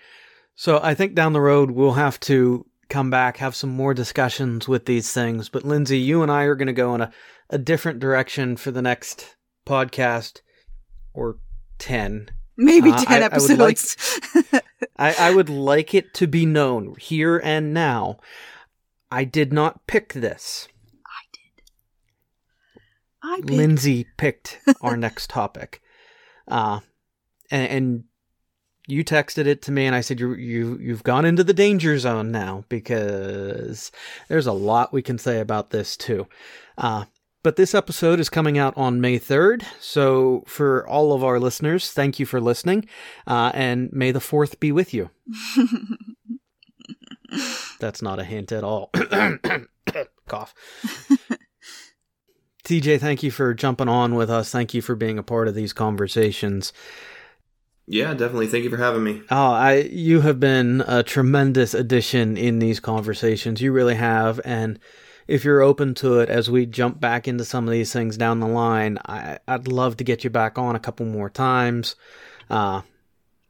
So I think down the road we'll have to come back, have some more discussions with these things. But Lindsey, you and I are going to go in a, a different direction for the next podcast or 10. Maybe Uh, 10 I- I would like- episodes. (laughs) I, I would like it to be known here and now. I did not pick this. I picked Lindsey picked (laughs) our next topic. Uh, and, and you texted it to me, and I said you you you've gone into the danger zone now because there's a lot we can say about this too. Uh, but this episode is coming out on May 3rd. So, for all of our listeners, thank you for listening. Uh, and may the 4th be with you. (laughs) That's not a hint at all. (coughs) Cough. (laughs) TJ, thank you for jumping on with us. Thank you for being a part of these conversations. Yeah, definitely. Thank you for having me. Oh, I you have been a tremendous addition in these conversations. You really have, and if you're open to it, as we jump back into some of these things down the line, I, I'd love to get you back on a couple more times. Uh,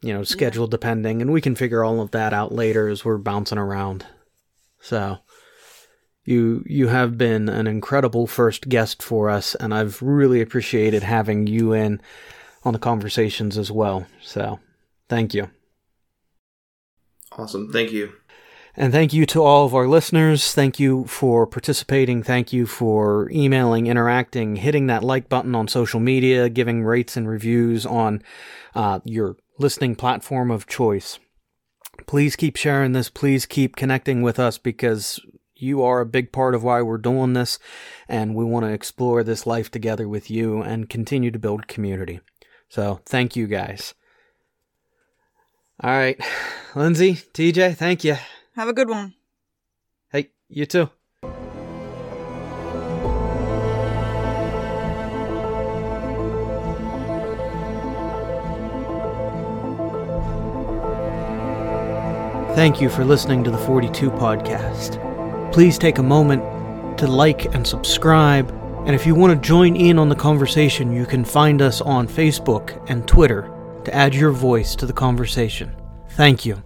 you know, schedule depending, and we can figure all of that out later as we're bouncing around. So, you you have been an incredible first guest for us, and I've really appreciated having you in on the conversations as well. So, thank you. Awesome. Thank you. And thank you to all of our listeners. Thank you for participating. Thank you for emailing, interacting, hitting that like button on social media, giving rates and reviews on uh, your listening platform of choice. Please keep sharing this. Please keep connecting with us because you are a big part of why we're doing this. And we want to explore this life together with you and continue to build community. So thank you guys. All right. (sighs) Lindsey, TJ, thank you. Have a good one. Hey, you too. Thank you for listening to the 42 podcast. Please take a moment to like and subscribe. And if you want to join in on the conversation, you can find us on Facebook and Twitter to add your voice to the conversation. Thank you.